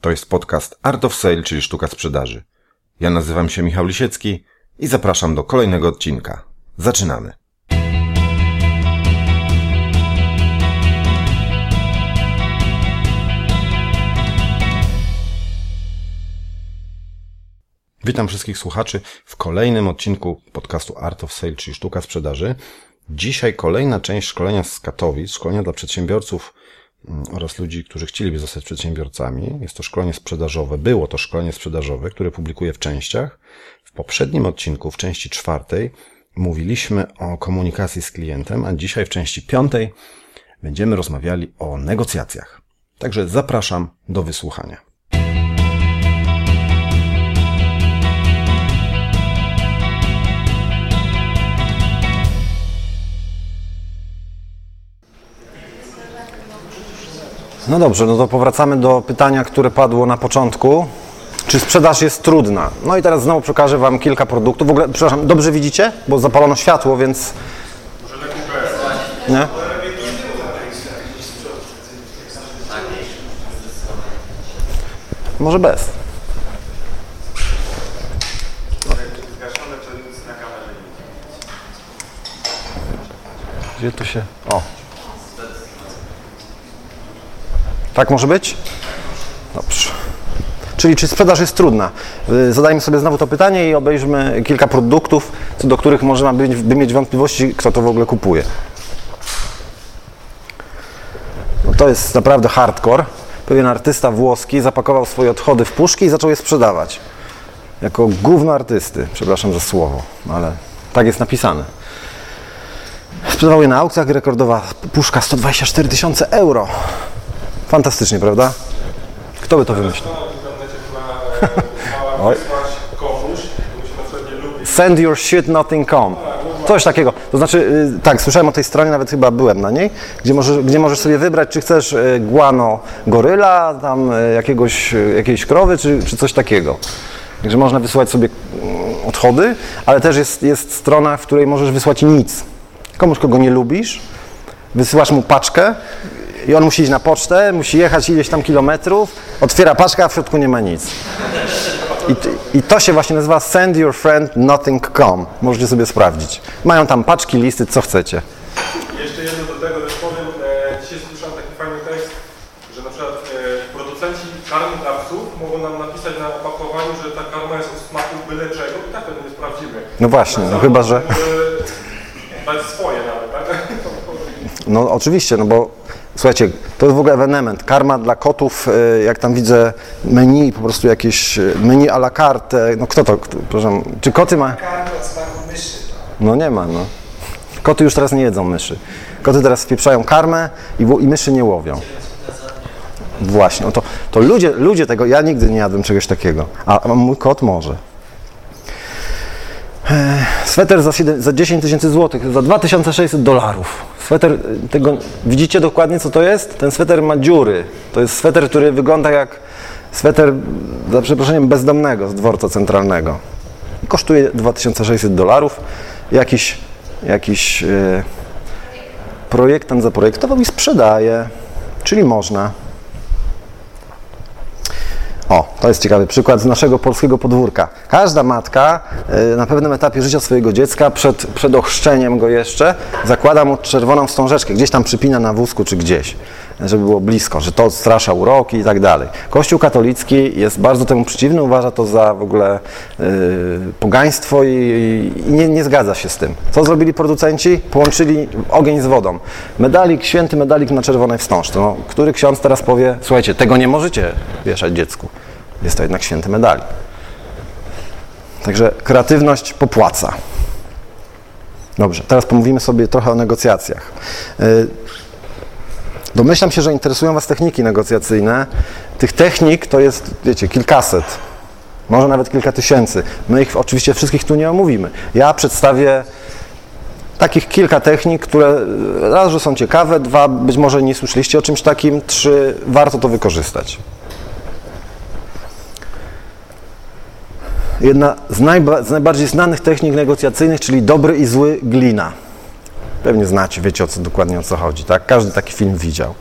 To jest podcast Art of Sale, czyli sztuka sprzedaży. Ja nazywam się Michał Lisiecki i zapraszam do kolejnego odcinka. Zaczynamy. Witam wszystkich słuchaczy w kolejnym odcinku podcastu Art of Sale, czyli sztuka sprzedaży. Dzisiaj kolejna część szkolenia z Katowic, szkolenia dla przedsiębiorców oraz ludzi, którzy chcieliby zostać przedsiębiorcami. Jest to szkolenie sprzedażowe, było to szkolenie sprzedażowe, które publikuję w częściach. W poprzednim odcinku, w części czwartej, mówiliśmy o komunikacji z klientem, a dzisiaj w części piątej będziemy rozmawiali o negocjacjach. Także zapraszam do wysłuchania. No dobrze, no to powracamy do pytania, które padło na początku. Czy sprzedaż jest trudna? No i teraz znowu przekażę Wam kilka produktów. W ogóle, przepraszam, dobrze widzicie? Bo zapalono światło, więc... Nie? Może bez. Gdzie to się... O, Tak może być? Dobrze. Czyli czy sprzedaż jest trudna? Y, Zadajmy sobie znowu to pytanie i obejrzmy kilka produktów, co do których można by, by mieć wątpliwości, kto to w ogóle kupuje. No to jest naprawdę hardcore. Pewien artysta włoski zapakował swoje odchody w puszki i zaczął je sprzedawać. Jako gówno artysty, przepraszam za słowo, ale tak jest napisane. Sprzedawał je na aukcjach, rekordowa puszka 124 tysiące euro. Fantastycznie, prawda? Kto by to wymyślił? Oj. Send your shit nothing.com. Coś takiego. To znaczy, y, tak, słyszałem o tej stronie, nawet chyba byłem na niej, gdzie możesz, gdzie możesz sobie wybrać, czy chcesz y, guano goryla, tam y, jakiegoś, jakiejś krowy, czy, czy coś takiego. Także można wysłać sobie mm, odchody, ale też jest, jest strona, w której możesz wysłać nic. Komuś, kogo nie lubisz, wysyłasz mu paczkę i on musi iść na pocztę, musi jechać ileś tam kilometrów, otwiera paczkę, a w środku nie ma nic. I, I, to się właśnie nazywa send your friend nothing.com. Możecie sobie sprawdzić. Mają tam paczki, listy, co chcecie. Jeszcze jedno do tego też powiem. E, dzisiaj słyszałem taki fajny tekst, że na przykład e, producenci karm dla psów mogą nam napisać na opakowaniu, że ta karma jest od smaku byle czego i tak tego nie sprawdzimy. No właśnie, no chyba, że... Może dać swoje nawet, tak? No oczywiście, no bo słuchajcie, to jest w ogóle ewenement. Karma dla kotów, y, jak tam widzę menu, po prostu jakieś y, menu à la carte. No kto to, przepraszam, czy koty ma? No nie ma, no. Koty już teraz nie jedzą myszy. Koty teraz wpieprzają karmę i, i myszy nie łowią. Właśnie, no to, to ludzie, ludzie tego, ja nigdy nie jadłem czegoś takiego, a, a mój kot może. Sweter za, 7, za 10 tysięcy złotych, za 2600 dolarów. Sweter, tego, widzicie dokładnie co to jest? Ten sweter ma dziury. To jest sweter, który wygląda jak sweter, za przeproszeniem, bezdomnego z dworca centralnego. Kosztuje 2600 dolarów. Jakiś, jakiś yy, projektant zaprojektował i sprzedaje, czyli można. O, to jest ciekawy przykład z naszego polskiego podwórka. Każda matka y, na pewnym etapie życia swojego dziecka, przed, przed ochrzczeniem go jeszcze, zakłada mu czerwoną wstążeczkę, gdzieś tam przypina na wózku czy gdzieś, żeby było blisko, że to odstrasza uroki i tak dalej. Kościół katolicki jest bardzo temu przeciwny, uważa to za w ogóle y, pogaństwo i, i nie, nie zgadza się z tym. Co zrobili producenci? Połączyli ogień z wodą. Medalik, święty medalik na czerwonej wstążce. No, który ksiądz teraz powie, słuchajcie, tego nie możecie wieszać dziecku. Jest to jednak święty medalik. Także kreatywność popłaca. Dobrze, teraz pomówimy sobie trochę o negocjacjach. Y, Domyślam się, że interesują Was techniki negocjacyjne. Tych technik to jest, wiecie, kilkaset, może nawet kilka tysięcy. My ich oczywiście wszystkich tu nie omówimy. Ja przedstawię takich kilka technik, które raz, że są ciekawe, dwa, być może nie słyszeliście o czymś takim, trzy, warto to wykorzystać. Jedna z, najba, z najbardziej znanych technik negocjacyjnych, czyli dobry i zły glina. Pewnie znacie, wiecie o co, dokładnie o co chodzi, tak? Każdy taki film widział.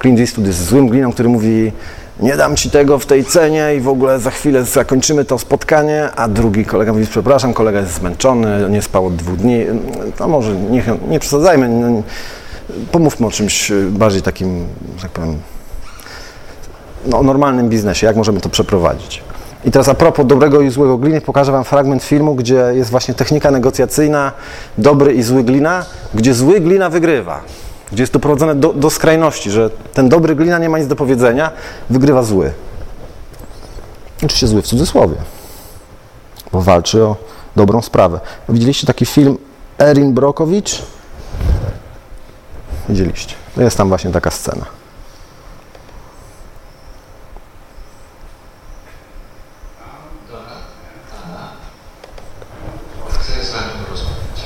Clint Eastwood jest złym gliną, który mówi nie dam ci tego w tej cenie i w ogóle za chwilę zakończymy to spotkanie, a drugi kolega mówi, przepraszam, kolega jest zmęczony, nie spał od dwóch dni, no może nie, nie przesadzajmy, no, pomówmy o czymś bardziej takim, że tak powiem, no, normalnym biznesie, jak możemy to przeprowadzić. I teraz a propos dobrego i złego gliny, pokażę Wam fragment filmu, gdzie jest właśnie technika negocjacyjna, dobry i zły glina, gdzie zły glina wygrywa. Gdzie jest doprowadzone do, do skrajności, że ten dobry glina nie ma nic do powiedzenia, wygrywa zły. Oczywiście zły w cudzysłowie, bo walczy o dobrą sprawę. Widzieliście taki film Erin Brokowicz? Widzieliście. Jest tam właśnie taka scena. Chcę z Wami porozmawiać.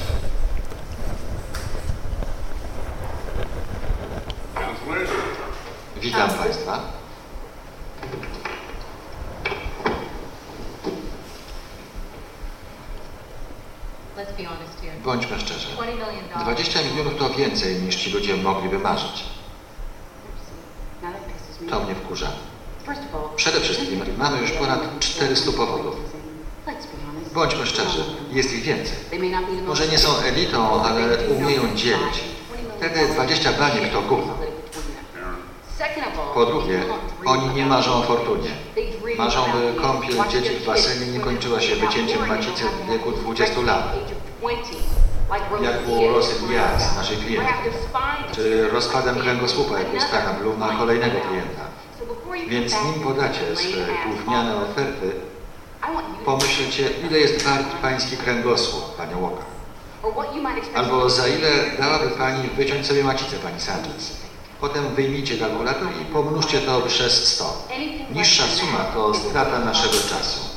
Witam Państwa. Let's be honest here. Bądźmy szczerzy. 20 million dollars. 20 milionów to więcej niż ci ludzie mogliby marzyć. To mnie wkurza. Przede wszystkim mamy już ponad 400 powodów. Bądźmy szczerzy, jest ich więcej. Może nie są elitą, ale umieją dzielić. Wtedy 20 baniek to gówno. Po drugie, oni nie marzą o fortunie. Marzą, by kąpiel dzieci w basenie nie kończyła się wycięciem macicy w wieku 20 lat. Jak Rosy Diaz, naszej klientki. Czy rozpadem kręgosłupa, jak u Stana Bluma, kolejnego klienta. Więc nim podacie swe gówniane oferty, pomyślcie, ile jest wart pański kręgosłup, panie Walker. Albo za ile dałaby pani wyciąć sobie macicę, pani Sanchez. Potem wyjmijcie kalkulator i pomnóżcie to przez 100. Niższa suma to strata naszego czasu.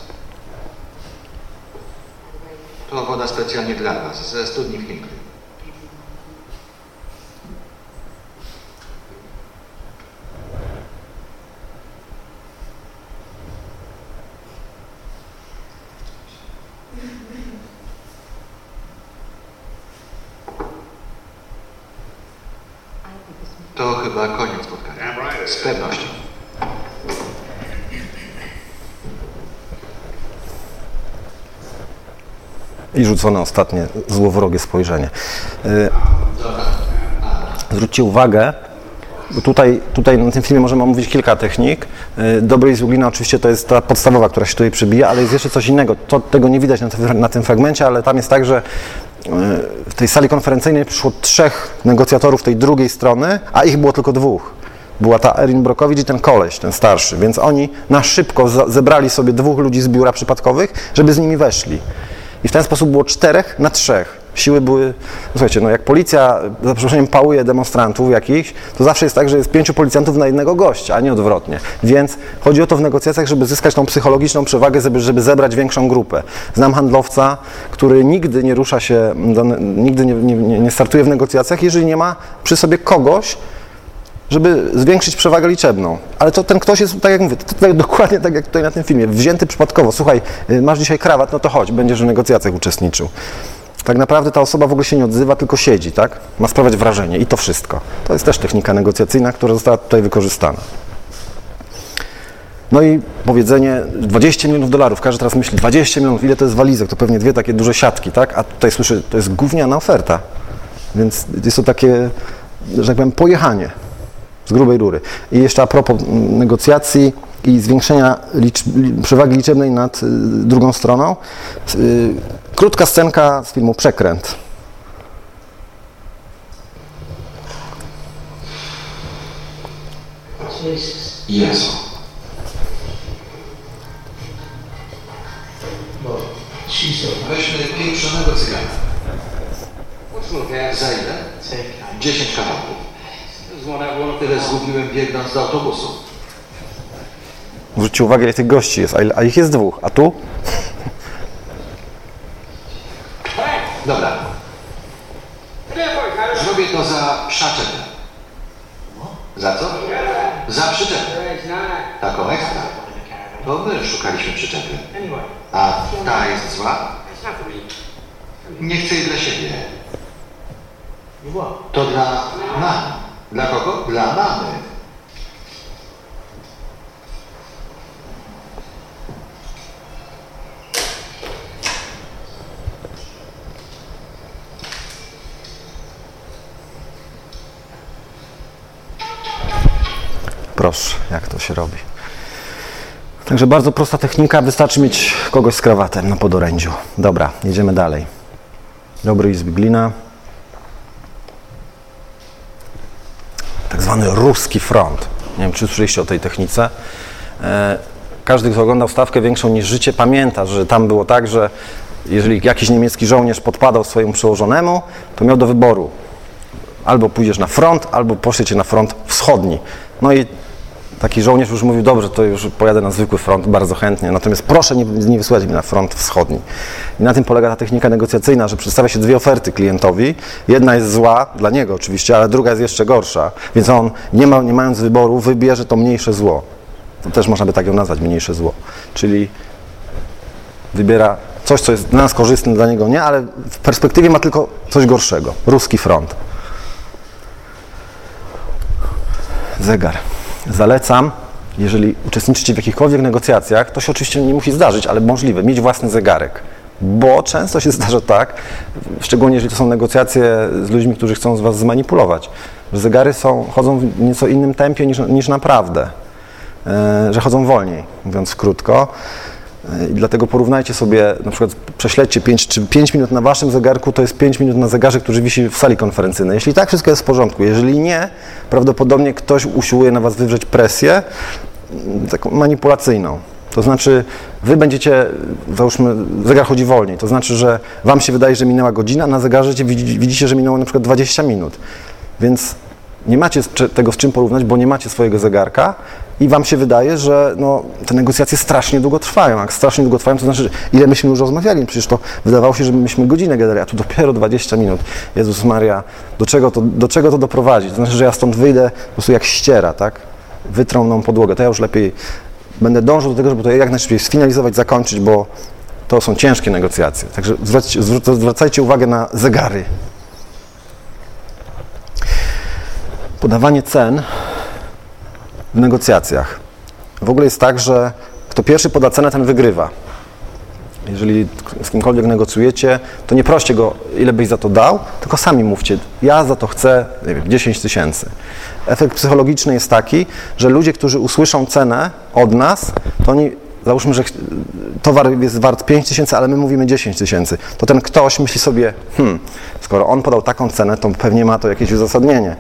To woda specjalnie dla Was, ze studni w Hinkley. To chyba koniec spotkania. Z pewnością. I rzucone ostatnie złowrogie spojrzenie. Y, Zwróćcie uwagę, tutaj, tutaj na tym filmie możemy omówić kilka technik. Y, Dobry i zługlina oczywiście to jest ta podstawowa, która się tutaj przebija, ale jest jeszcze coś innego. To, tego nie widać na tym, na tym fragmencie, ale tam jest tak, że y, w tej sali konferencyjnej przyszło trzech negocjatorów tej drugiej strony, a ich było tylko dwóch. Była ta Erin Brokowicz i ten koleś, ten starszy, więc oni na szybko zebrali sobie dwóch ludzi z biura przypadkowych, żeby z nimi weszli. I w ten sposób było czterech na trzech. Siły były, no słuchajcie, no jak policja, za przeproszeniem, pałuje demonstrantów jakichś, to zawsze jest tak, że jest pięciu policjantów na jednego gościa, a nie odwrotnie. Więc chodzi o to w negocjacjach, żeby zyskać tą psychologiczną przewagę, żeby, żeby zebrać większą grupę. Znam handlowca, który nigdy nie rusza się, do, nigdy nie, nie, nie- nie startuje w negocjacjach, jeżeli nie ma przy sobie kogoś, żeby zwiększyć przewagę liczebną. Ale to ten ktoś jest, tak jak mówię, tutaj dokładnie tak jak tutaj na tym filmie, wzięty przypadkowo. Słuchaj, y, masz dzisiaj krawat, no to chodź, będziesz w negocjacjach uczestniczył. Tak naprawdę ta osoba w ogóle się nie odzywa, tylko siedzi, tak? Ma sprawiać wrażenie i to wszystko. To jest też technika negocjacyjna, która została tutaj wykorzystana. No i powiedzenie 20 milionów dolarów. Każdy teraz myśli, 20 milionów, ile to jest walizek? To pewnie dwie takie duże siatki, tak? A tutaj słyszę, to jest gówniana oferta. Więc jest to takie, że tak powiem, pojechanie z grubej rury. I jeszcze a propos negocjacji i zwiększenia przewagi liczebnej nad y, drugą stroną. Y, krótka scenka z filmu Przekręt. Jezu. Weźmy pieprzonego cygana. Za ile? 10 kawałków. Tyle zgubiłem biegnąc do autobusu. Zwróćcie uwagę, ile tych gości jest, a, ich jest dwóch. A tu? Dobra. Zrobię to za przyczepę. Za co? Za przyczepę. Taką ekstra. To my szukaliśmy przyczepy. A ta jest zła? Nie chcę jej dla siebie. To dla mamy. Dla kogo? Dla mamy. Proszę, jak to się robi. Także bardzo prosta technika, wystarczy mieć kogoś z krawatem na podorędziu. Dobra, jedziemy dalej. Dobry jest glina. Zwany ruski front. Nie wiem, czy słyszeliście o tej technice. E, Każdy, kto oglądał stawkę większą niż życie, pamięta, że tam było tak, że jeżeli jakiś niemiecki żołnierz podpadał swojemu przełożonemu, to miał do wyboru albo pójdziesz na front, albo poszliecie na front wschodni. No i taki żołnierz już mówił, dobrze, to już pojadę na zwykły front, bardzo chętnie, natomiast proszę nie, nie wysyłać mnie na front wschodni. I na tym polega ta technika negocjacyjna, że przedstawia się dwie oferty klientowi. Jedna jest zła, dla niego oczywiście, ale druga jest jeszcze gorsza, więc on, nie, ma, nie mając wyboru, wybierze to mniejsze zło. To też można by tak ją nazwać, mniejsze zło. Czyli wybiera coś, co jest dla nas korzystne, dla niego nie, ale w perspektywie ma tylko coś gorszego. Ruski front. Zegar. Zalecam, jeżeli uczestniczycie w jakichkolwiek negocjacjach, to się oczywiście nie musi zdarzyć, ale możliwe, mieć własny zegarek. Bo często się zdarza tak, szczególnie jeżeli to są negocjacje z ludźmi, którzy chcą z Was zmanipulować, że zegary są, chodzą w nieco innym tempie niż, niż naprawdę, e, że chodzą wolniej, mówiąc krótko. E, I dlatego porównajcie sobie, na przykład prześledźcie 5, czy 5 minut na waszym zegarku, to jest 5 minut na zegarze, który wisi w sali konferencyjnej. Jeśli tak, wszystko jest w porządku. Jeżeli nie, prawdopodobnie ktoś usiłuje na was wywrzeć presję mm, taką manipulacyjną. To znaczy, wy będziecie, załóżmy, zegar chodzi wolniej, to znaczy, że wam się wydaje, że minęła godzina, na zegarze widzi- widzicie, że minęło na przykład 20 minut. Więc nie macie tego z czym porównać, bo nie macie swojego zegarka i wam się wydaje, że no, te negocjacje strasznie długo trwają. Jak strasznie długo trwają, to znaczy, ile myśmy już rozmawiali? Przecież to wydawało się, że myśmy godzinę gadali, a tu dopiero 20 minut. Jezus Maria, do czego to, do czego to doprowadzi? To znaczy, że ja stąd wyjdę po prostu jak ściera, tak? Wytrą mną podłogę. To ja już lepiej będę dążył do tego, żeby to jak najszybciej sfinalizować, zakończyć, bo to są ciężkie negocjacje. Także zwracajcie, zwr- zwracajcie uwagę na zegary. Podawanie cen w negocjacjach. W ogóle jest tak, że kto pierwszy poda cenę, ten wygrywa. Jeżeli z kimkolwiek negocjujecie, to nie proście go, ile byś za to dał, tylko sami mówcie, ja za to chcę nie wiem, 10 tysięcy. Efekt psychologiczny jest taki, że ludzie, którzy usłyszą cenę od nas, to oni, załóżmy, że towar jest wart 5 tysięcy, ale my mówimy 10 tysięcy, to ten ktoś myśli sobie, hmm, skoro on podał taką cenę, to pewnie ma to jakieś uzasadnienie.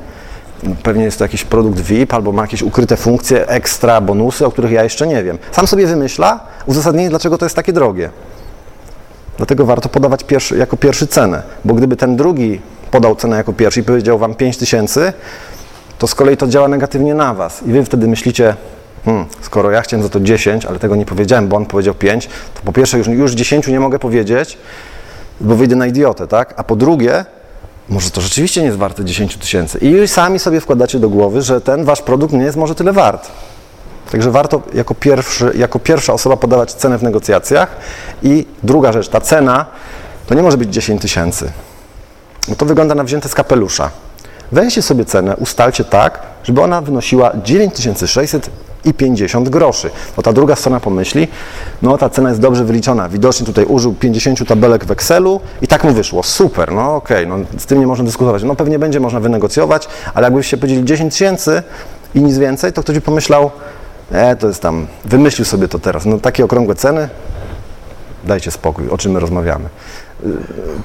Pewnie jest to jakiś produkt VIP albo ma jakieś ukryte funkcje, ekstra, bonusy, o których ja jeszcze nie wiem. Sam sobie wymyśla uzasadnienie, dlaczego to jest takie drogie. Dlatego warto podawać pierwszy, jako pierwszy cenę, bo gdyby ten drugi podał cenę jako pierwszy i powiedział wam 5 tysięcy, to z kolei to działa negatywnie na was i wy wtedy myślicie, hmm, skoro ja chciałem za to 10, ale tego nie powiedziałem, bo on powiedział 5, to po pierwsze już, już 10 nie mogę powiedzieć, bo wyjdę na idiotę, tak? A po drugie, może to rzeczywiście nie jest warte 10 tysięcy. I sami sobie wkładacie do głowy, że ten wasz produkt nie jest może tyle wart. Także warto jako, pierwszy, jako pierwsza osoba podawać cenę w negocjacjach. I druga rzecz, ta cena to nie może być 10 tysięcy. Bo to wygląda na wzięte z kapelusza. Weźcie sobie cenę, ustalcie tak, żeby ona wynosiła 9650 groszy. Bo ta druga strona pomyśli, no ta cena jest dobrze wyliczona. Widocznie tutaj użył 50 tabelek w Excelu i tak mu wyszło. Super, no okej, no z tym nie można dyskutować. No pewnie będzie można wynegocjować, ale jakbyście powiedzieli 10 tysięcy i nic więcej, to ktoś by pomyślał, e, to jest tam, wymyślił sobie to teraz. No takie okrągłe ceny, dajcie spokój, o czym my rozmawiamy.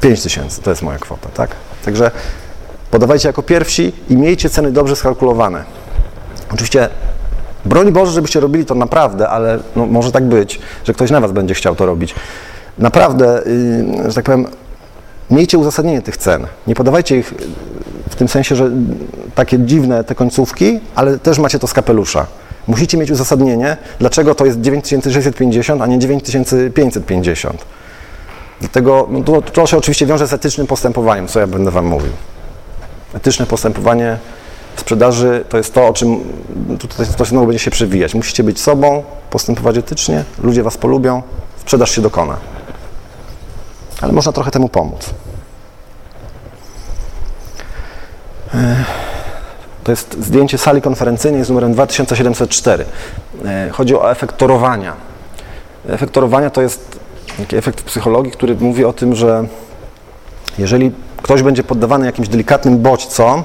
5 tysięcy to jest moja kwota, tak? Także podawajcie jako pierwsi i miejcie ceny dobrze skalkulowane. Oczywiście broń Boże, żebyście robili to naprawdę, ale no, może tak być, że ktoś na was będzie chciał to robić. Naprawdę, yy, że tak powiem, miejcie uzasadnienie tych cen. Nie podawajcie ich yy, w tym sensie, że takie dziwne te końcówki, ale też macie to z kapelusza. Musicie mieć uzasadnienie, dlaczego to jest 9650, a nie 9550. Dlatego no to, to się oczywiście wiąże z etycznym postępowaniem, co ja będę Wam mówił. Etyczne postępowanie sprzedaży to jest to, o czym tutaj to znowu będzie się przewijać. Musicie być sobą, postępować etycznie, ludzie Was polubią, sprzedaż się dokona. Ale można trochę temu pomóc. To jest zdjęcie sali konferencyjnej z numerem 2704. E, Chodzi o efekt torowania. Efekt torowania to jest taki efekt psychologii, który mówi o tym, że jeżeli ktoś będzie poddawany jakimś delikatnym bodźcom,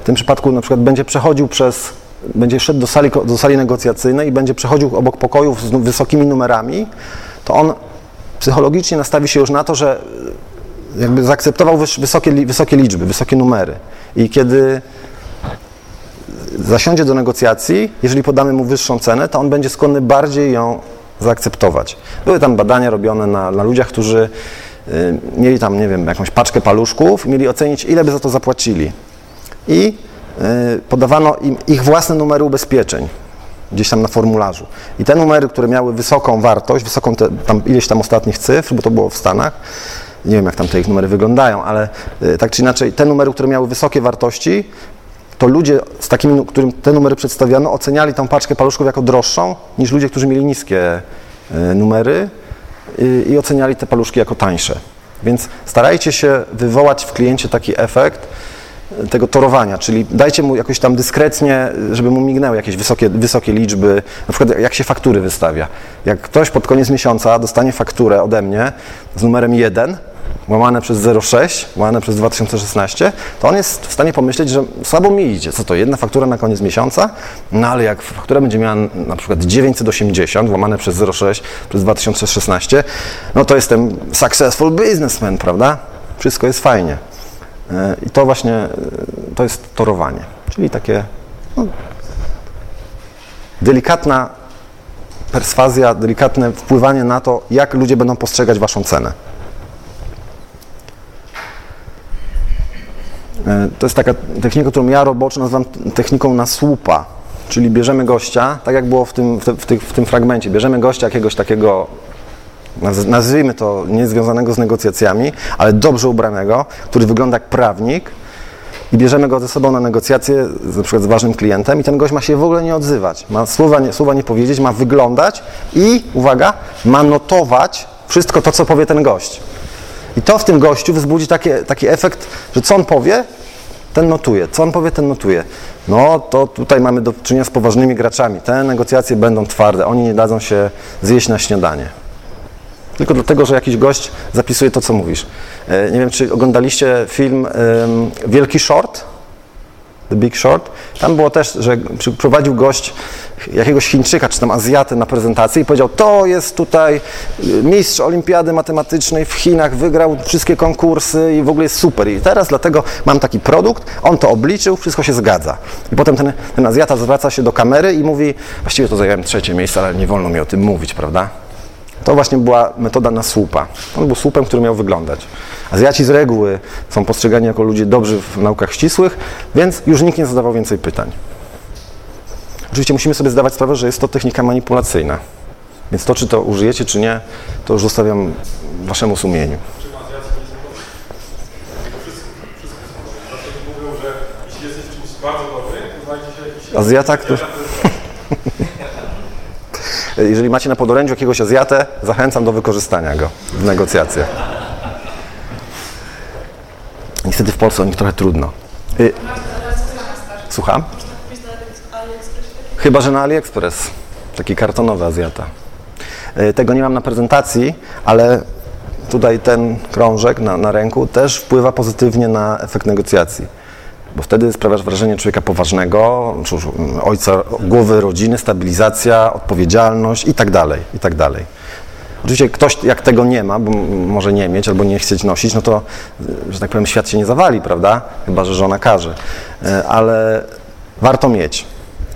w tym przypadku na przykład będzie przechodził przez będzie szedł do sali, do sali negocjacyjnej i będzie przechodził obok pokojów z wysokimi numerami, to on psychologicznie nastawi się już na to, że jakby zaakceptował wysokie, wysokie liczby, wysokie numery. I kiedy zasiądzie do negocjacji, jeżeli podamy mu wyższą cenę, to on będzie skłonny bardziej ją zaakceptować. Były tam badania robione na, na ludziach, którzy y, mieli tam, nie wiem, jakąś paczkę paluszków mieli ocenić, ile by za to zapłacili. I y, podawano im ich własne numery ubezpieczeń gdzieś tam na formularzu. I te numery, które miały wysoką wartość, wysoką te, tam ileś tam ostatnich cyfr, bo to było w Stanach, nie wiem jak tam te ich numery wyglądają, ale y, tak czy inaczej, te numery, które miały wysokie wartości, to ludzie, z takimi, którym te numery przedstawiano, oceniali tą paczkę paluszków jako droższą niż ludzie, którzy mieli niskie y, numery i oceniali te paluszki jako tańsze. Więc starajcie się wywołać w kliencie taki efekt tego torowania, czyli dajcie mu jakoś tam dyskretnie, żeby mu mignęły jakieś wysokie, wysokie liczby, na przykład jak się faktury wystawia. Jak ktoś pod koniec miesiąca dostanie fakturę ode mnie z numerem 1, łamane przez 0,6, łamane przez 2016, to on jest w stanie pomyśleć, że słabo mi idzie. Co to, jedna faktura na koniec miesiąca? No ale jak faktura będzie miała na przykład 980, łamane przez 0,6 przez 2016, no to jestem successful businessman, prawda? Wszystko jest fajnie. E, I to właśnie, e, to jest torowanie, czyli takie no, delikatna perswazja, delikatne wpływanie na to, jak ludzie będą postrzegać waszą cenę. E, To jest taka technika, którą ja roboczo nazywam techniką na słupa. Czyli bierzemy gościa, tak jak było w tym, w, te- w, w tym fragmencie, bierzemy gościa jakiegoś takiego, nazwijmy to, niezwiązanego z negocjacjami, ale dobrze ubranego, który wygląda jak prawnik i bierzemy go ze sobą na negocjacje, na przykład z ważnym klientem i ten gość ma się w ogóle nie odzywać, ma słowa nie, słowa nie powiedzieć, ma wyglądać i, uwaga, ma notować wszystko to, co powie ten gość. I to w tym gościu wzbudzi takie, taki efekt, że co on powie, ten notuje. Co on powie, ten notuje. No to tutaj mamy do czynienia z poważnymi graczami. Te negocjacje będą twarde. Oni nie dadzą się zjeść na śniadanie. Tylko dlatego, że jakiś gość zapisuje to, co mówisz. E, Nie wiem, czy oglądaliście film Wielki Short? The Big Short. Tam było też, że prowadził gość jakiegoś Chińczyka czy tam Azjatę na prezentację i powiedział, to jest tutaj y, mistrz olimpiady matematycznej w Chinach, wygrał wszystkie konkursy i w ogóle jest super. I teraz dlatego mam taki produkt, on to obliczył, wszystko się zgadza. I potem ten, ten Azjata zwraca się do kamery i mówi, właściwie to zająłem trzecie miejsce, ale nie wolno mi o tym mówić, prawda? To właśnie była metoda na słupa. On był słupem, który miał wyglądać. Azjaci z reguły są postrzegani jako ludzie dobrzy w naukach ścisłych, więc już nikt nie zadawał więcej pytań. Oczywiście musimy sobie zdawać sprawę, że jest to technika manipulacyjna. Więc to, czy to użyjecie, czy nie, to już zostawiam waszemu sumieniu. Czym Azjaci nie są dobrzy? To wszystko, wszystko są dobre. Dlatego mówią, że jeśli jesteś w czymś bardzo dobry, to znajdzie się jakiś... Azjata, który... Jeżeli macie na podorędziu jakiegoś Azjatę, zachęcam do wykorzystania go w negocjacjach. Niestety w Polsce o nich trochę trudno. Y... Słucham? Chyba, że na AliExpress. Taki kartonowy Azjata. Y, Tego nie mam na prezentacji, ale tutaj ten krążek na, na ręku też wpływa pozytywnie na efekt negocjacji. Bo wtedy sprawiasz wrażenie człowieka poważnego, ojca głowy rodziny, stabilizacja, odpowiedzialność i tak dalej, i tak dalej. Oczywiście ktoś jak tego nie ma, bo może nie mieć albo nie chcieć nosić, no to, że tak powiem, świat się nie zawali, prawda? Chyba, że żona każe. Y, Ale warto mieć.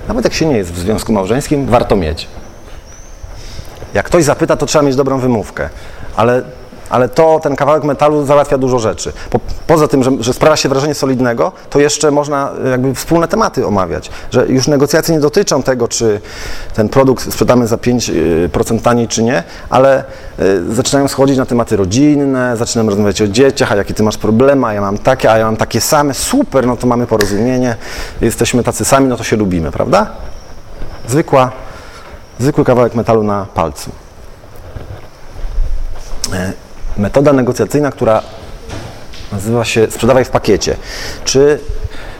Nawet jak się nie jest w związku małżeńskim, warto mieć. Jak ktoś zapyta, to trzeba mieć dobrą wymówkę. Ale, ale to, ten kawałek metalu załatwia dużo rzeczy. Po, poza tym, że, że sprawia się wrażenie solidnego, to jeszcze można y, jakby wspólne tematy omawiać. Że już negocjacje nie dotyczą tego, czy ten produkt sprzedamy za 5% taniej, czy nie, ale y, zaczynają schodzić na tematy rodzinne, zaczynamy rozmawiać o dzieciach, a jakie ty masz problemy, a ja mam takie, a ja mam takie same. Super, no to mamy porozumienie, jesteśmy tacy sami, no to się lubimy, prawda? Zwykła zwykły kawałek metalu na palcu. Metoda negocjacyjna, która nazywa się sprzedawaj w pakiecie. Czy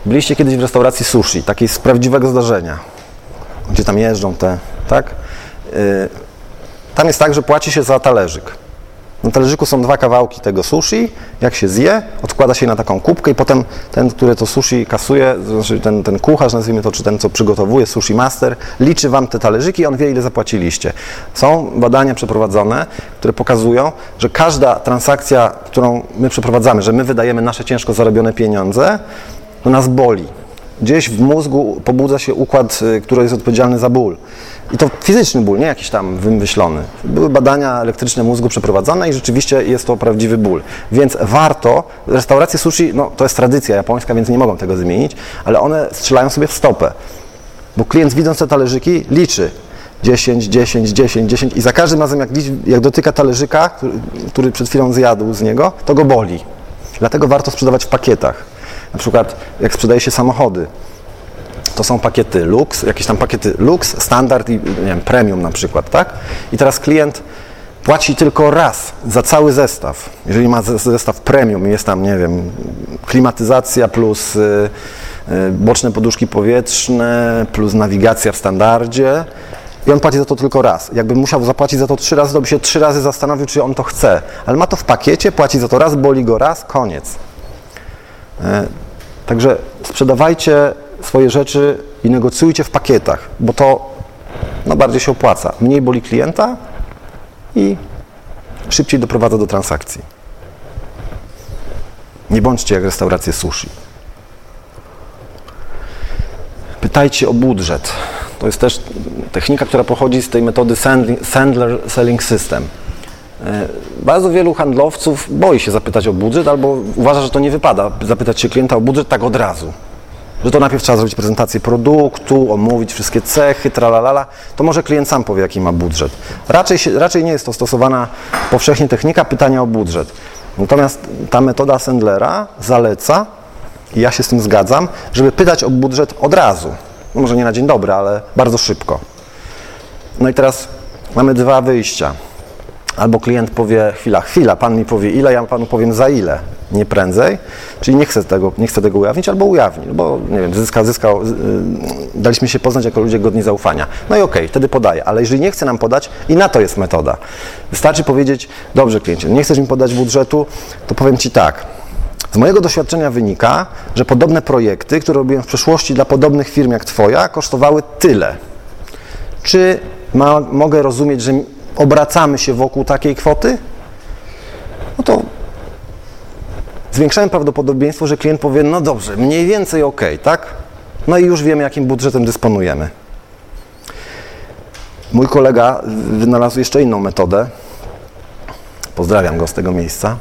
byliście kiedyś w restauracji sushi, takiej z prawdziwego zdarzenia, gdzie tam jeżdżą te, tak? E, Tam jest tak, że płaci się za talerzyk. Na talerzyku są dwa kawałki tego sushi. Jak się zje, odkłada się na taką kubkę i potem ten, który to sushi kasuje, znaczy ten, ten kucharz, nazwijmy to, czy ten, co przygotowuje, sushi master, liczy wam te talerzyki i on wie, ile zapłaciliście. Są badania przeprowadzone, które pokazują, że każda transakcja, którą my przeprowadzamy, że my wydajemy nasze ciężko zarobione pieniądze, to nas boli. Gdzieś w mózgu pobudza się układ, y, który jest odpowiedzialny za ból. I to fizyczny ból, nie jakiś tam wymyślony. Były badania elektryczne mózgu przeprowadzone i rzeczywiście jest to prawdziwy ból. Więc warto, restauracje sushi, no to jest tradycja japońska, więc nie mogą tego zmienić, ale one strzelają sobie w stopę. Bo klient widząc te talerzyki liczy 10, 10, 10, 10 i za każdym razem jak, jak dotyka talerzyka, który, który przed chwilą zjadł z niego, to go boli. Dlatego warto sprzedawać w pakietach. Na przykład jak sprzedaje się samochody, to są pakiety Lux, jakieś tam pakiety Lux, Standard i nie wiem, Premium na przykład, tak? I teraz klient płaci tylko raz za cały zestaw. Jeżeli ma ze- zestaw Premium i jest tam, nie wiem, klimatyzacja plus y, y, boczne poduszki powietrzne plus nawigacja w standardzie i on płaci za to tylko raz. Jakby musiał zapłacić za to trzy razy, to by się trzy razy zastanowił, czy on to chce. Ale ma to w pakiecie, płaci za to raz, boli go raz, koniec. E, Także sprzedawajcie swoje rzeczy i negocjujcie w pakietach, bo to no, bardziej się opłaca. Mniej boli klienta i szybciej doprowadza do transakcji. Nie bądźcie jak restauracje sushi. Pytajcie o budżet. To jest też technika, która pochodzi z tej metody Sandler Selling System. E, Bardzo wielu handlowców boi się zapytać o budżet albo uważa, że to nie wypada zapytać się klienta o budżet tak od razu. Że to najpierw trzeba zrobić prezentację produktu, omówić wszystkie cechy, tralalala. To może klient sam powie, jaki ma budżet. Raczej, raczej nie jest to stosowana powszechnie technika pytania o budżet. Natomiast ta metoda Sandlera zaleca, i ja się z tym zgadzam, żeby pytać o budżet od razu. No może nie na dzień dobry, ale bardzo szybko. No i teraz mamy dwa wyjścia. Albo klient powie, chwila, chwila, pan mi powie ile, ja panu powiem za ile, nie prędzej, czyli nie chcę tego, nie chcę tego ujawnić, albo ujawni, no bo nie wiem, zyska, zyskał, y, daliśmy się poznać jako ludzie godni zaufania. No i okej, wtedy podaję, ale jeżeli nie chce nam podać, i na to jest metoda. Wystarczy powiedzieć, dobrze kliencie, nie chcesz mi podać budżetu, to powiem ci tak, z mojego doświadczenia wynika, że podobne projekty, które robiłem w przeszłości dla podobnych firm jak Twoja, kosztowały tyle. Czy ma, mogę rozumieć, że obracamy się wokół takiej kwoty? No to zwiększamy prawdopodobieństwo, że klient powie, no dobrze, mniej więcej ok, tak? No i już wiemy, jakim budżetem dysponujemy. Mój kolega wynalazł jeszcze inną metodę. Pozdrawiam go z tego miejsca.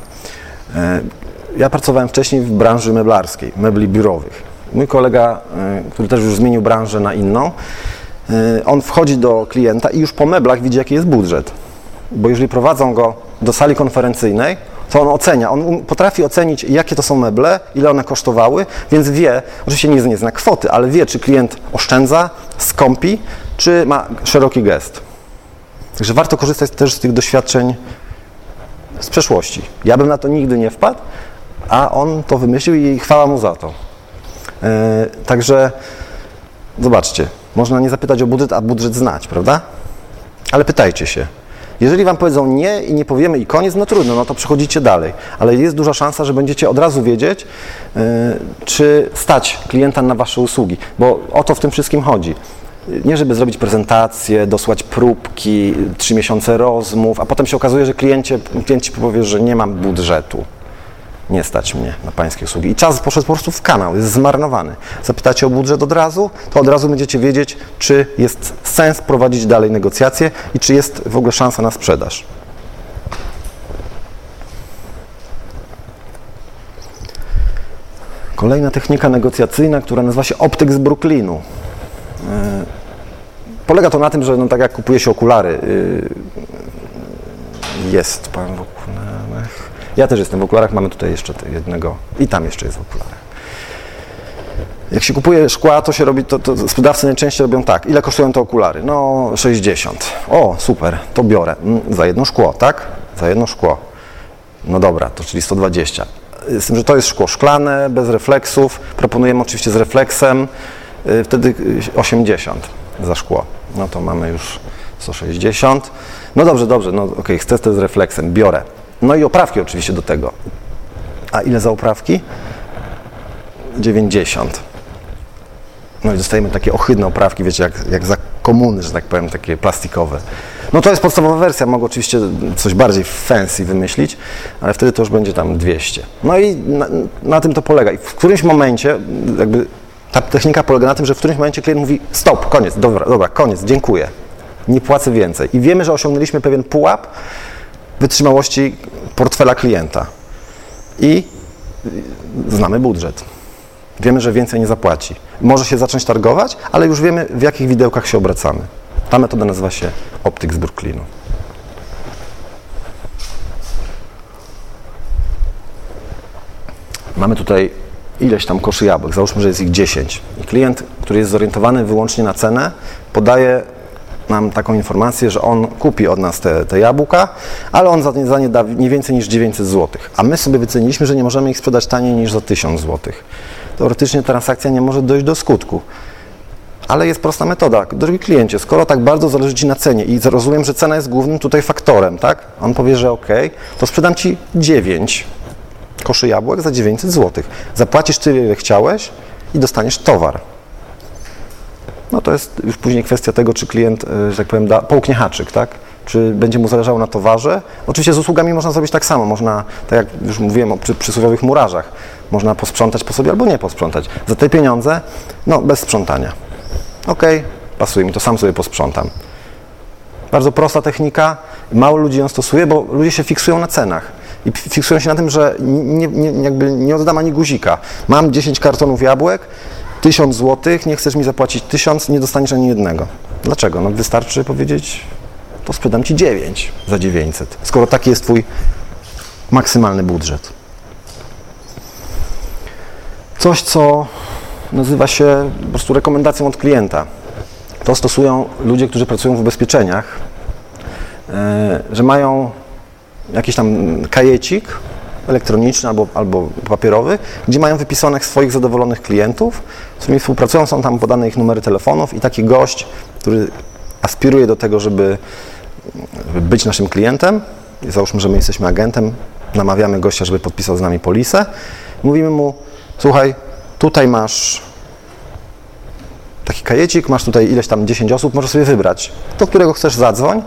E, Ja pracowałem wcześniej w branży meblarskiej, mebli biurowych. Mój kolega, e, który też już zmienił branżę na inną, on wchodzi do klienta i już po meblach widzi, jaki jest budżet. Bo jeżeli prowadzą go do sali konferencyjnej, to on ocenia, on um- potrafi ocenić, jakie to są meble, ile one kosztowały, więc wie, oczywiście nie, nie zna kwoty, ale wie, czy klient oszczędza, skąpi, czy ma szeroki gest. Także warto korzystać też z tych doświadczeń z przeszłości. Ja bym na to nigdy nie wpadł, a on to wymyślił i chwała mu za to. E, także zobaczcie, można nie zapytać o budżet, a budżet znać, prawda? Ale pytajcie się. Jeżeli wam powiedzą nie i nie powiemy i koniec, no trudno, no to przechodzicie dalej. Ale jest duża szansa, że będziecie od razu wiedzieć, e, czy stać klienta na wasze usługi, bo o to w tym wszystkim chodzi. Nie żeby zrobić prezentację, dosłać próbki, trzy miesiące rozmów, a potem się okazuje, że klient ci powie, że nie mam budżetu. Nie stać mnie na pańskie usługi. I czas poszedł po prostu w kanał, jest zmarnowany. Zapytacie o budżet od razu, to od razu będziecie wiedzieć, czy jest sens prowadzić dalej negocjacje i czy jest w ogóle szansa na sprzedaż. Kolejna technika negocjacyjna, która nazywa się optyk z Brooklynu. E, Polega to na tym, że no, tak jak kupuje się okulary, y, jest pan w okularach. Ja też jestem w okularach, mamy tutaj jeszcze te jednego i tam jeszcze jest w okularach. Jak się kupuje szkła, to się robi, to, to sprzedawcy najczęściej robią tak. Ile kosztują te okulary? No 60. O, super, to biorę. Mm, Za jedno szkło, tak? Za jedno szkło. No dobra, to czyli 120. Z tym, że to jest szkło szklane, bez refleksów. Proponujemy oczywiście z refleksem. y, Wtedy y, 80 za szkło. No to mamy już 160. No dobrze, dobrze, no okej, chcę to z refleksem, biorę. No i oprawki oczywiście do tego. A ile za oprawki? 90. No i dostajemy takie ohydne oprawki, wiecie, jak, jak za komuny, że tak powiem, takie plastikowe. No to jest podstawowa wersja, mogę oczywiście coś bardziej fancy wymyślić, ale wtedy to już będzie tam 200. No i na, na tym to polega. I w którymś momencie, jakby ta technika polega na tym, że w którymś momencie klient mówi stop, koniec, dobra, dobra, koniec, dziękuję, nie płacę więcej. I wiemy, że osiągnęliśmy pewien pułap wytrzymałości portfela klienta. I znamy budżet. Wiemy, że więcej nie zapłaci. Może się zacząć targować, ale już wiemy, w jakich widełkach się obracamy. Ta metoda nazywa się Optyk z Brooklynu. Mamy tutaj ileś tam koszy jabłek, załóżmy, że jest ich 10. I klient, który jest zorientowany wyłącznie na cenę, podaje nam taką informację, że on kupi od nas te, te jabłka, ale on za nie, za nie da nie więcej niż 900 zł. A my sobie wyceniliśmy, że nie możemy ich sprzedać taniej niż za 1000 zł. Teoretycznie transakcja nie może dojść do skutku. Ale jest prosta metoda. Drogi kliencie, skoro tak bardzo zależy Ci na cenie i rozumiem, że cena jest głównym tutaj faktorem, tak? On powie, że ok, to sprzedam Ci 9 koszy jabłek za 900 zł. Zapłacisz tyle, ile chciałeś i dostaniesz towar. No to jest już później kwestia tego, czy klient, e, że tak powiem, da, połknie haczyk, tak? Czy będzie mu zależało na towarze? Oczywiście z usługami można zrobić tak samo. Można, tak jak już mówiłem o przy, przysłowiowych murarzach, można posprzątać po sobie albo nie posprzątać. Za te pieniądze, no bez sprzątania. Ok, pasuje mi, to sam sobie posprzątam. Bardzo prosta technika, mało ludzi ją stosuje, bo ludzie się fiksują na cenach. I fiksują się na tym, że nie, nie, jakby nie oddam ani guzika. Mam 10 kartonów jabłek, 1000 zł, nie chcesz mi zapłacić 1000, nie dostaniesz ani jednego. Dlaczego? No wystarczy powiedzieć, to sprzedam Ci 9 za 900, skoro taki jest Twój maksymalny budżet. Coś, co nazywa się po prostu rekomendacją od klienta. To stosują ludzie, którzy pracują w ubezpieczeniach, e, że mają jakiś tam kajecik elektroniczny albo, albo papierowy, gdzie mają wypisanych swoich zadowolonych klientów, z którymi współpracują, są tam podane ich numery telefonów i taki gość, który aspiruje do tego, żeby, być naszym klientem, załóżmy, że my jesteśmy agentem, namawiamy gościa, żeby podpisał z nami polisę, mówimy mu, słuchaj, tutaj masz taki kajecik, masz tutaj ileś tam 10 osób, możesz sobie wybrać, do którego chcesz zadzwoń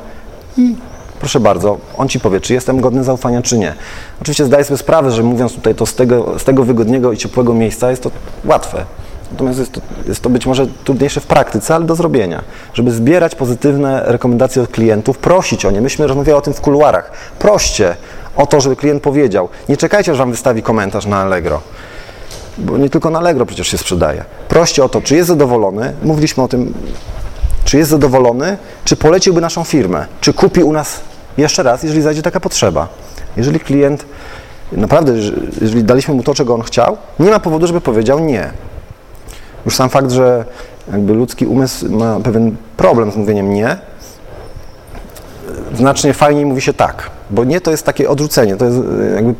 i proszę bardzo, on ci powie, czy jestem godny zaufania, czy nie. Oczywiście zdaję sobie sprawę, że mówiąc tutaj to z tego, z tego wygodnego i ciepłego miejsca jest to łatwe. Natomiast jest to, jest to być może trudniejsze w praktyce, ale do zrobienia. Żeby zbierać pozytywne rekomendacje od klientów, prosić o nie. Myśmy rozmawiali o tym w kuluarach. Proście o to, żeby klient powiedział. Nie czekajcie, aż wam wystawi komentarz na Allegro bo nie tylko na Allegro przecież się sprzedaje. Proście o to, czy jest zadowolony, mówiliśmy o tym, czy jest zadowolony, czy poleciłby naszą firmę, czy kupi u nas jeszcze raz, jeżeli zajdzie taka potrzeba. Jeżeli klient, naprawdę, jeżeli daliśmy mu to, czego on chciał, nie ma powodu, żeby powiedział nie. Już sam fakt, że jakby ludzki umysł ma pewien problem z mówieniem nie, znacznie fajniej mówi się tak, bo nie to jest takie odrzucenie, to jest e, jakby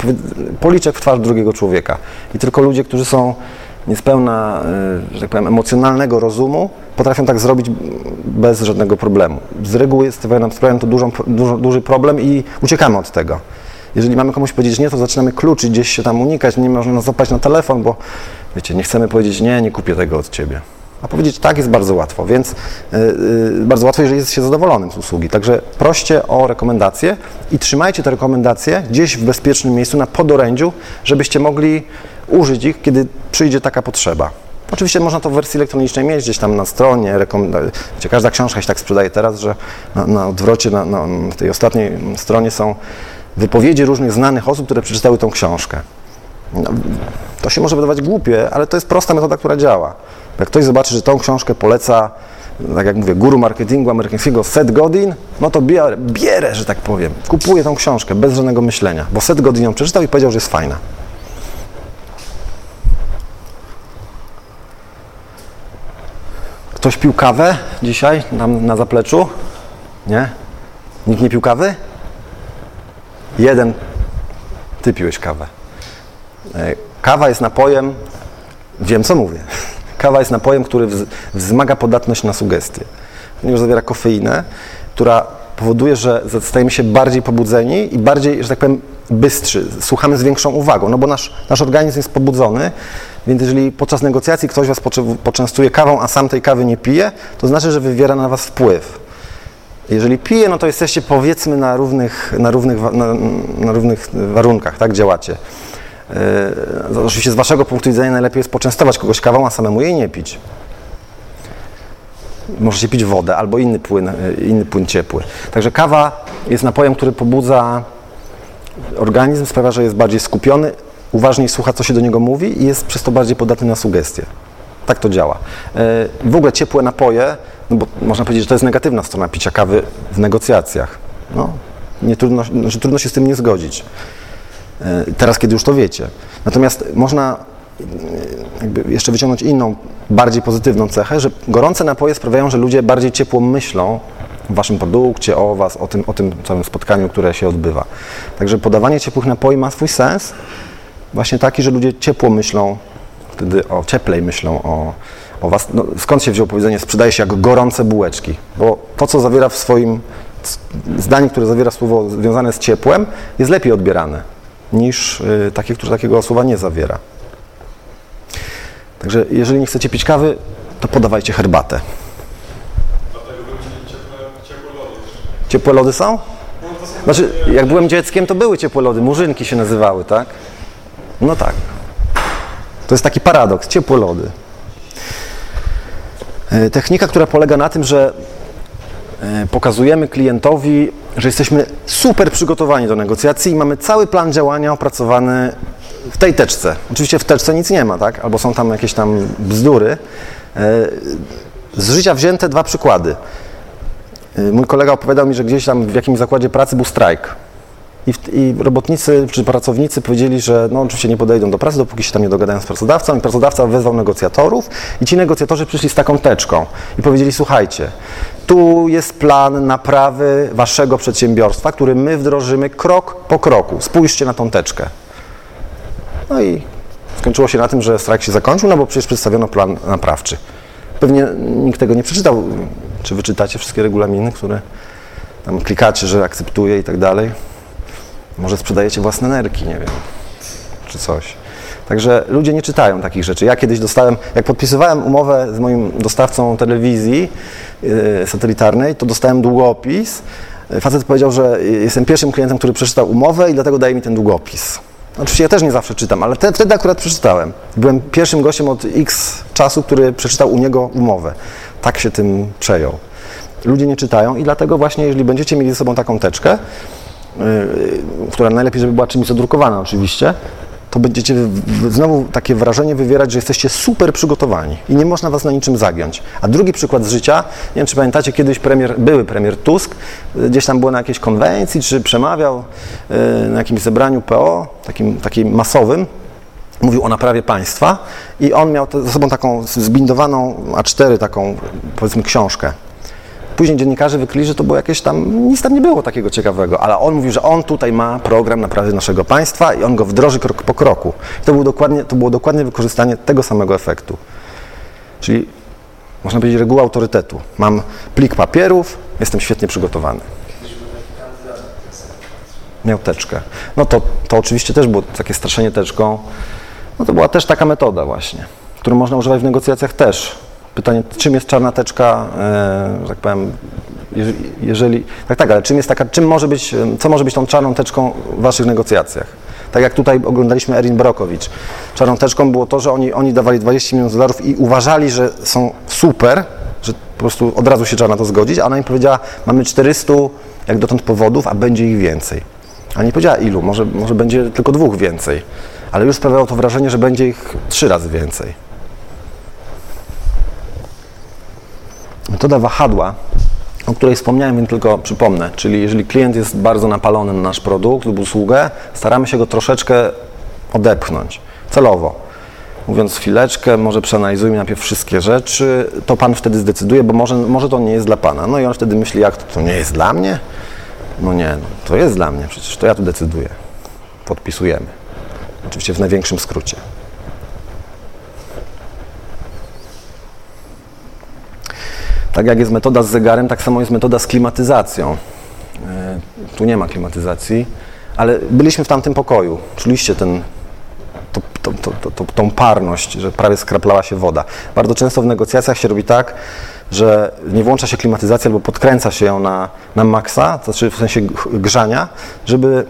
policzek w twarz drugiego człowieka. I tylko ludzie, którzy są niespełna, e, że tak powiem, emocjonalnego rozumu, potrafią tak zrobić bez żadnego problemu. Z reguły stawia nam to dużą, duży, duży problem i uciekamy od tego. Jeżeli mamy komuś powiedzieć nie, to zaczynamy kluczyć, gdzieś się tam unikać, nie można zapaść na telefon, bo wiecie, nie chcemy powiedzieć nie, nie kupię tego od Ciebie. A powiedzieć tak jest bardzo łatwo, więc yy, bardzo łatwo, jeżeli jest się zadowolonym z usługi. Także proście o rekomendacje i trzymajcie te rekomendacje gdzieś w bezpiecznym miejscu na podorędziu, żebyście mogli użyć ich, kiedy przyjdzie taka potrzeba. Oczywiście można to w wersji elektronicznej mieć gdzieś tam na stronie. Każda książka się tak sprzedaje teraz, że na, na odwrocie, na, na tej ostatniej stronie są wypowiedzi różnych znanych osób, które przeczytały tą książkę. No, to się może wydawać głupie, ale to jest prosta metoda, która działa. Jak ktoś zobaczy, że tą książkę poleca, tak jak mówię, guru marketingu amerykańskiego Seth Godin, no to bierę, bierę, że tak powiem, kupuję tą książkę bez żadnego myślenia, bo Seth Godin ją przeczytał i powiedział, że jest fajna. Ktoś pił kawę dzisiaj tam na zapleczu? Nie? Nikt nie pił kawy? Jeden. Ty piłeś kawę. Kawa jest napojem, wiem co mówię. Kawa jest napojem, który wzmaga podatność na sugestie, ponieważ zawiera kofeinę, która powoduje, że stajemy się bardziej pobudzeni i bardziej, że tak powiem, bystrzy. Słuchamy z większą uwagą, no bo nasz, nasz organizm jest pobudzony, więc jeżeli podczas negocjacji ktoś Was poczęstuje kawą, a sam tej kawy nie pije, to znaczy, że wywiera na Was wpływ. Jeżeli pije, no to jesteście powiedzmy na równych, na równych, na, na równych warunkach, tak działacie. Yy, oczywiście z Waszego punktu widzenia najlepiej jest poczęstować kogoś kawą, a samemu jej nie pić. Możecie pić wodę albo inny płyn, yy, inny płyn ciepły. Także kawa jest napojem, który pobudza organizm, sprawia, że jest bardziej skupiony, uważniej słucha, co się do niego mówi i jest przez to bardziej podatny na sugestie. Tak to działa. Yy, W ogóle ciepłe napoje, no bo można powiedzieć, że to jest negatywna strona picia kawy w negocjacjach. No, nie trudno, znaczy trudno się z tym nie zgodzić. Yy, Teraz, kiedy już to wiecie. Natomiast można jakby jeszcze wyciągnąć inną, bardziej pozytywną cechę, że gorące napoje sprawiają, że ludzie bardziej ciepło myślą o waszym produkcie, o was, o tym, o tym całym spotkaniu, które się odbywa. Także podawanie ciepłych napoi ma swój sens, właśnie taki, że ludzie ciepło myślą, wtedy o cieplej myślą o, o was. No, skąd się wziął powiedzenie sprzedaje się jak gorące bułeczki? Bo to, co zawiera w swoim zdaniu, które zawiera słowo związane z ciepłem, jest lepiej odbierane niż y, takie, które takiego słowa nie zawiera. Także jeżeli nie chcecie pić kawy, to podawajcie herbatę. Ciepłe, lody są Znaczy, jak byłem dzieckiem, to były ciepłe lody, murzynki się nazywały, tak? No tak. To jest taki paradoks, ciepłe lody. E, Technika, która polega na tym, że e, pokazujemy klientowi, że jesteśmy super przygotowani do negocjacji i mamy cały plan działania opracowany w tej teczce. Oczywiście w teczce nic nie ma, tak? Albo są tam jakieś tam bzdury. E, Z życia wzięte dwa przykłady. Mój kolega opowiadał mi, że gdzieś tam w jakimś zakładzie pracy był strajk. I, w, I robotnicy czy pracownicy powiedzieli, że no oczywiście nie podejdą do pracy, dopóki się tam nie dogadają z pracodawcą. I pracodawca wezwał negocjatorów i ci negocjatorzy przyszli z taką teczką i powiedzieli, słuchajcie, tu jest plan naprawy waszego przedsiębiorstwa, który my wdrożymy krok po kroku. Spójrzcie na tą teczkę. No i skończyło się na tym, że strajk się zakończył, no bo przecież przedstawiono plan naprawczy. Pewnie nikt tego nie przeczytał. Czy wyczytacie wszystkie regulaminy, które tam klikacie, że akceptuje i tak dalej? Może sprzedajecie własne nerki, nie wiem, czy coś. Także ludzie nie czytają takich rzeczy. Ja kiedyś dostałem, jak podpisywałem umowę z moim dostawcą telewizji yy, satelitarnej, to dostałem długopis. Facet powiedział, że jestem pierwszym klientem, który przeczytał umowę i dlatego daje mi ten długopis. Oczywiście ja też nie zawsze czytam, ale te, wtedy akurat przeczytałem. Byłem pierwszym gościem od x czasu, który przeczytał u niego umowę. Tak się tym przejął. Ludzie nie czytają i dlatego właśnie, jeżeli będziecie mieli ze sobą taką teczkę, która najlepiej, żeby była czymś zadrukowana oczywiście, to będziecie znowu takie wrażenie wywierać, że jesteście super przygotowani i nie można was na niczym zagiąć. A drugi przykład z życia, nie wiem czy pamiętacie, kiedyś premier, były premier Tusk, y, gdzieś tam było na jakiejś konwencji, czy przemawiał y, na jakimś zebraniu PO, takim, takim masowym, mówił o naprawie państwa i on miał ze sobą taką zbindowaną A4, taką powiedzmy książkę. Później dziennikarze wykryli, że to było jakieś tam, nic tam nie było takiego ciekawego, ale on mówił, że on tutaj ma program naprawy naszego państwa i on go wdroży krok po kroku. I to, był dokładnie, to było dokładnie wykorzystanie tego samego efektu. Czyli można powiedzieć reguła autorytetu. Mam plik papierów, jestem świetnie przygotowany. Miał teczkę. No to, to oczywiście też było takie straszenie teczką. No to była też taka metoda właśnie, którą można używać w negocjacjach też. Pytanie, czym jest czarna teczka, e, że tak powiem, jeżeli, tak, tak, ale czym jest taka, czym może być, e, co może być tą czarną teczką w waszych negocjacjach? Tak jak tutaj oglądaliśmy Erin Brokowicz. Czarną teczką było to, że oni, oni dawali 20 milionów dolarów i uważali, że są super, że po prostu od razu się trzeba na to zgodzić, a ona im powiedziała, mamy 400 jak dotąd powodów, a będzie ich więcej. A nie powiedziała ilu, może, może będzie tylko dwóch więcej, ale już sprawiało to wrażenie, że będzie ich trzy razy więcej. Metoda wahadła, o której wspomniałem, więc tylko przypomnę, czyli jeżeli klient jest bardzo napalony na nasz produkt lub usługę, staramy się go troszeczkę odepchnąć, celowo. Mówiąc chwileczkę, może przeanalizujmy najpierw wszystkie rzeczy, to Pan wtedy zdecyduje, bo może, może to nie jest dla Pana. No i on wtedy myśli, jak to, to nie jest dla mnie? No nie, no, to jest dla mnie, przecież to ja tu decyduję. Podpisujemy. Oczywiście w największym skrócie. Tak jak jest metoda z zegarem, tak samo jest metoda z klimatyzacją. E, Tu nie ma klimatyzacji, ale byliśmy w tamtym pokoju. Czuliście ten, to, to, to, tą parność, że prawie skraplała się woda. Bardzo często w negocjacjach się robi tak, że nie włącza się klimatyzacji albo podkręca się ją na, na maksa, to znaczy w sensie grzania, żeby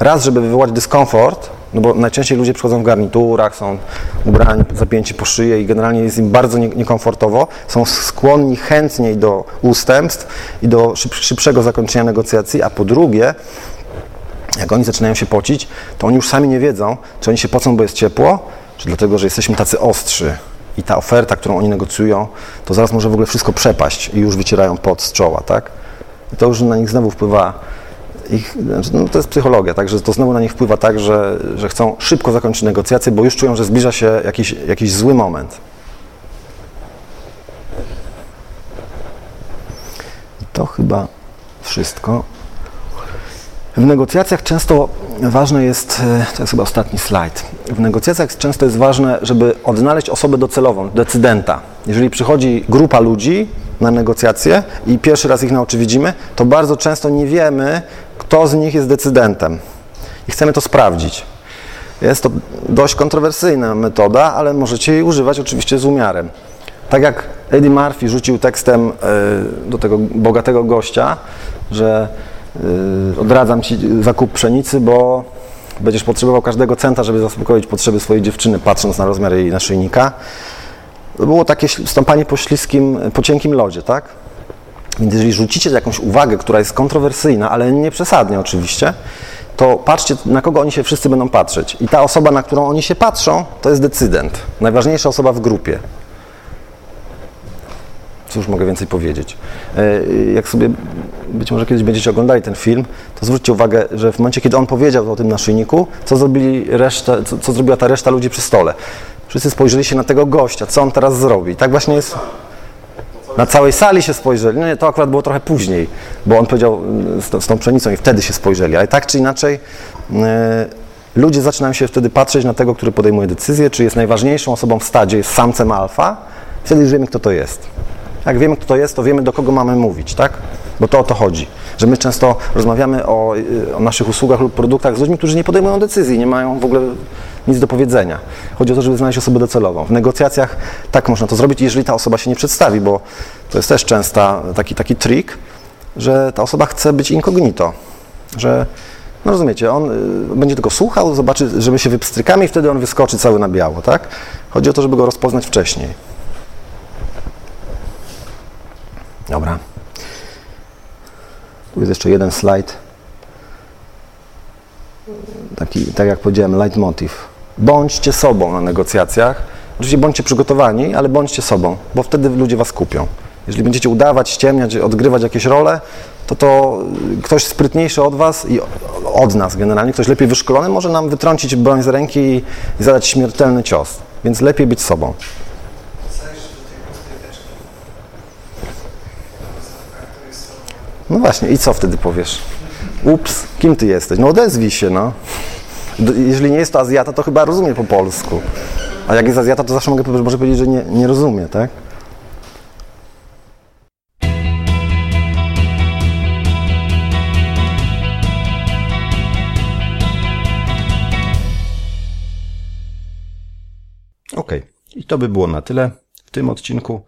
raz, żeby wywołać dyskomfort, no bo najczęściej ludzie przychodzą w garniturach, są ubrani, zapięci po szyję i generalnie jest im bardzo nie- niekomfortowo, są skłonni chętniej do ustępstw i do szyb, szybszego zakończenia negocjacji, a po drugie, jak oni zaczynają się pocić, to oni już sami nie wiedzą, czy oni się pocą, bo jest ciepło, czy dlatego, że jesteśmy tacy ostrzy. I ta oferta, którą oni negocjują, to zaraz może w ogóle wszystko przepaść i już wycierają pot z czoła, tak? I to już na nich znowu wpływa ich, znaczy, no to jest psychologia, także to znowu na nich wpływa tak, że, że chcą szybko zakończyć negocjacje, bo już czują, że zbliża się jakiś, jakiś zły moment. I to chyba wszystko. W negocjacjach często ważne jest, e, to jest chyba ostatni slajd, w negocjacjach często jest ważne, żeby odnaleźć osobę docelową, decydenta. Jeżeli przychodzi grupa ludzi na negocjacje i pierwszy raz ich na oczy widzimy, to bardzo często nie wiemy, kto z nich jest decydentem. I chcemy to sprawdzić. Jest to dość kontrowersyjna metoda, ale możecie jej używać oczywiście z umiarem. Tak jak Eddie Murphy rzucił tekstem e, do tego bogatego gościa, że e, odradzam ci zakup pszenicy, bo będziesz potrzebował każdego centa, żeby zaspokoić potrzeby swojej dziewczyny, patrząc na rozmiar jej naszyjnika. To było takie stąpanie po śliskim, po cienkim lodzie, tak? Więc jeżeli rzucicie jakąś uwagę, która jest kontrowersyjna, ale nie przesadnie oczywiście, to patrzcie, na kogo oni się wszyscy będą patrzeć. I ta osoba, na którą oni się patrzą, to jest decydent. Najważniejsza osoba w grupie. Cóż mogę więcej powiedzieć? E, Jak sobie być może kiedyś będziecie oglądali ten film, to zwróćcie uwagę, że w momencie, kiedy on powiedział o tym naszyjniku, co, zrobili resztę, co, co zrobiła ta reszta ludzi przy stole? Wszyscy spojrzeli się na tego gościa, co on teraz zrobi. Tak właśnie jest. Na całej sali się spojrzeli. No nie, to akurat było trochę później, bo on powiedział y, z, z tą pszenicą i wtedy się spojrzeli. Ale tak czy inaczej, y, ludzie zaczynają się wtedy patrzeć na tego, który podejmuje decyzję, czy jest najważniejszą osobą w stadzie, jest samcem alfa. Wtedy już wiemy, kto to jest. Jak wiemy, kto to jest, to wiemy, do kogo mamy mówić, tak? Bo to o to chodzi. Że my często rozmawiamy o, y, o naszych usługach lub produktach z ludźmi, którzy nie podejmują decyzji, nie mają w ogóle nic do powiedzenia. Chodzi o to, żeby znaleźć osobę docelową. W negocjacjach tak można to zrobić, jeżeli ta osoba się nie przedstawi, bo to jest też często taki, taki trik, że ta osoba chce być incognito, że no rozumiecie, on y, będzie tylko słuchał, zobaczy, żeby się wypstrykamy i wtedy on wyskoczy cały na biało, tak? Chodzi o to, żeby go rozpoznać wcześniej. Dobra. Tu jest jeszcze jeden slajd. Taki, tak jak powiedziałem, leitmotiv. Bądźcie sobą na negocjacjach. Oczywiście bądźcie przygotowani, ale bądźcie sobą, bo wtedy ludzie was kupią. Jeżeli będziecie udawać, ściemniać, odgrywać jakieś role, to to y, ktoś sprytniejszy od was i od nas generalnie, ktoś lepiej wyszkolony może nam wytrącić broń z ręki i, zadać śmiertelny cios. Więc lepiej być sobą. No właśnie, i co wtedy powiesz? Ups, kim ty jesteś? No odezwij się, no. Jeżeli nie jest to Azjata, to chyba rozumie po polsku. A jak jest Azjata, to zawsze mogę, może powiedzieć, że nie, nie rozumie, tak? Ok, i to by było na tyle w tym odcinku.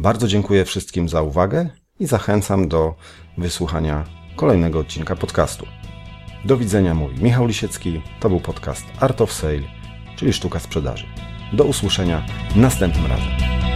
Bardzo dziękuję wszystkim za uwagę i zachęcam do wysłuchania kolejnego odcinka podcastu. Do widzenia mówi Michał Lisiecki. To był podcast Art of Sale, czyli sztuka sprzedaży. Do usłyszenia następnym razem.